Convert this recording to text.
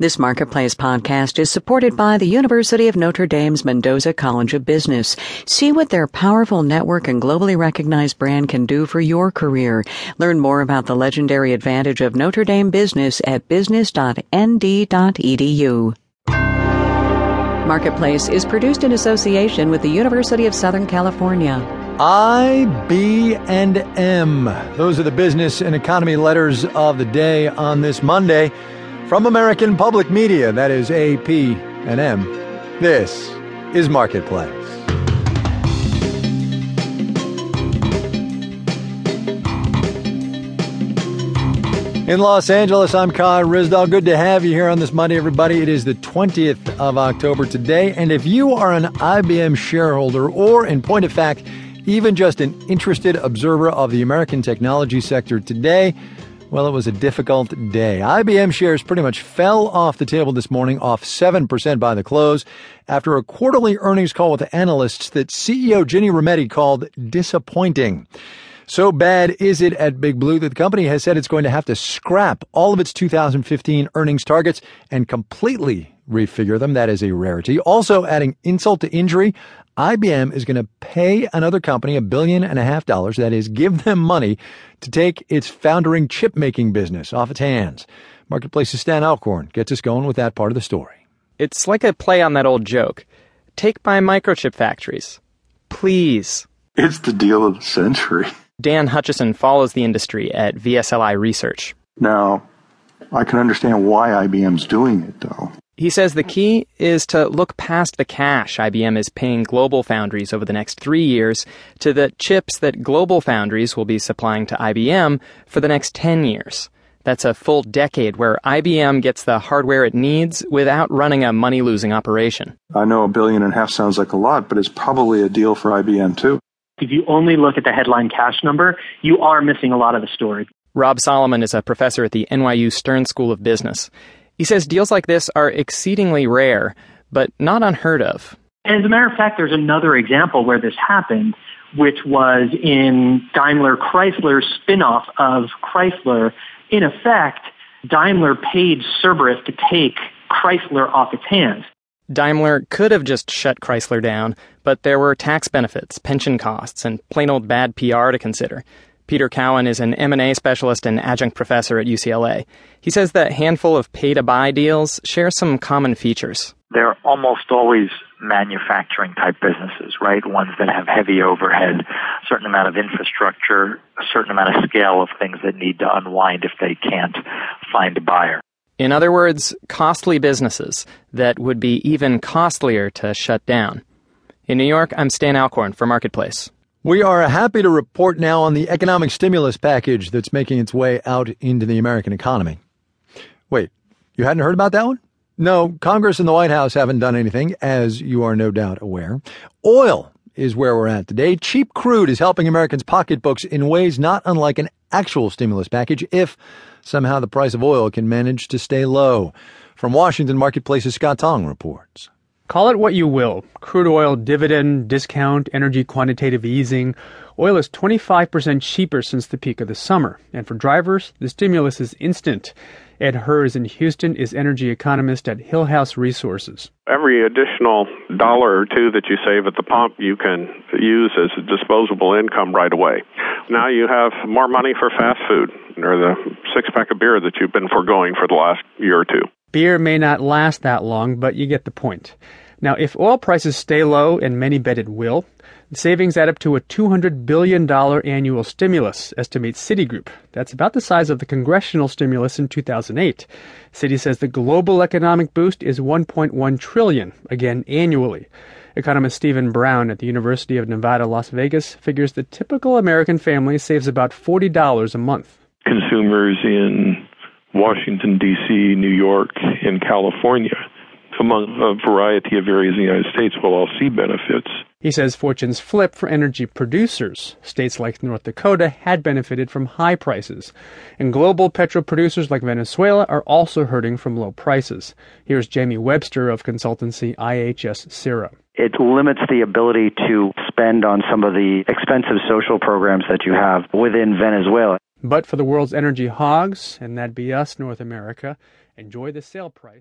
This Marketplace podcast is supported by the University of Notre Dame's Mendoza College of Business. See what their powerful network and globally recognized brand can do for your career. Learn more about the legendary advantage of Notre Dame business at business.nd.edu. Marketplace is produced in association with the University of Southern California. I, B, and M. Those are the business and economy letters of the day on this Monday. From American Public Media, that is AP and M, this is Marketplace. In Los Angeles, I'm Kai Ryssdal. Good to have you here on this Monday, everybody. It is the 20th of October today. And if you are an IBM shareholder, or in point of fact, even just an interested observer of the American technology sector today, well, it was a difficult day. IBM shares pretty much fell off the table this morning, off 7% by the close, after a quarterly earnings call with analysts that CEO Ginny Rometty called disappointing. So bad is it at Big Blue that the company has said it's going to have to scrap all of its 2015 earnings targets and completely refigure them. That is a rarity. Also, adding insult to injury, IBM is going to pay another company a billion and a half dollars, that is, give them money to take its foundering chip making business off its hands. Marketplace's Stan Alcorn gets us going with that part of the story. It's like a play on that old joke take my microchip factories. Please. It's the deal of the century. Dan Hutcheson follows the industry at VLSI Research. Now, I can understand why IBM's doing it, though. He says the key is to look past the cash IBM is paying Global Foundries over the next three years to the chips that Global Foundries will be supplying to IBM for the next 10 years. That's a full decade where IBM gets the hardware it needs without running a money losing operation. I know a billion and a half sounds like a lot, but it's probably a deal for IBM too. If you only look at the headline cash number, you are missing a lot of the story. Rob Salomon is a professor at the NYU Stern School of Business. He says deals like this are exceedingly rare, but not unheard of. And as a matter of fact, there's another example where this happened, which was in Daimler Chrysler's spinoff of Chrysler. In effect, Daimler paid Cerberus to take Chrysler off its hands. Daimler could have just shut Chrysler down, but there were tax benefits, pension costs, and plain old bad PR to consider. Peter Cowan is an M&A specialist and adjunct professor at UCLA. He says that handful of pay-to-buy deals share some common features. They're almost always manufacturing type businesses, right? Ones that have heavy overhead, a certain amount of infrastructure, a certain amount of scale of things that need to unwind if they can't find a buyer. In other words, costly businesses that would be even costlier to shut down. In New York, I'm Stan Alcorn for Marketplace. We are happy to report now on the economic stimulus package that's making its way out into the American economy. Wait, you hadn't heard about that one? No, Congress and the White House haven't done anything, as you are no doubt aware. Oil is where we're at today. Cheap crude is helping Americans' pocketbooks in ways not unlike an actual stimulus package if somehow the price of oil can manage to stay low. From Washington, Marketplace's Scott Tong reports. Call it what you will crude oil dividend, discount, energy quantitative easing. Oil is 25% cheaper since the peak of the summer. And for drivers, the stimulus is instant. Ed Hirs in Houston is energy economist at Hillhouse Resources. Every additional dollar or two that you save at the pump, you can use as a disposable income right away. Now you have more money for fast food or the six pack of beer that you've been foregoing for the last year or two. Beer may not last that long, but you get the point. Now, if oil prices stay low, and many bet it will, savings add up to a $200 billion annual stimulus, estimates Citigroup. That's about the size of the congressional stimulus in 2008. Citi says the global economic boost is 1.1 trillion again annually. Economist Stephen Brown at the University of Nevada, Las Vegas figures the typical American family saves about $40 a month. Consumers in Washington, D.C., New York, and California, among a variety of areas in the United States, will all see benefits. He says fortunes flip for energy producers. States like North Dakota had benefited from high prices. And global petro producers like Venezuela are also hurting from low prices. Here's Jamie Webster of consultancy IHS CERA. It limits the ability to spend on some of the expensive social programs that you have within Venezuela. But for the world's energy hogs, and that'd be us, North America, enjoy the sale price.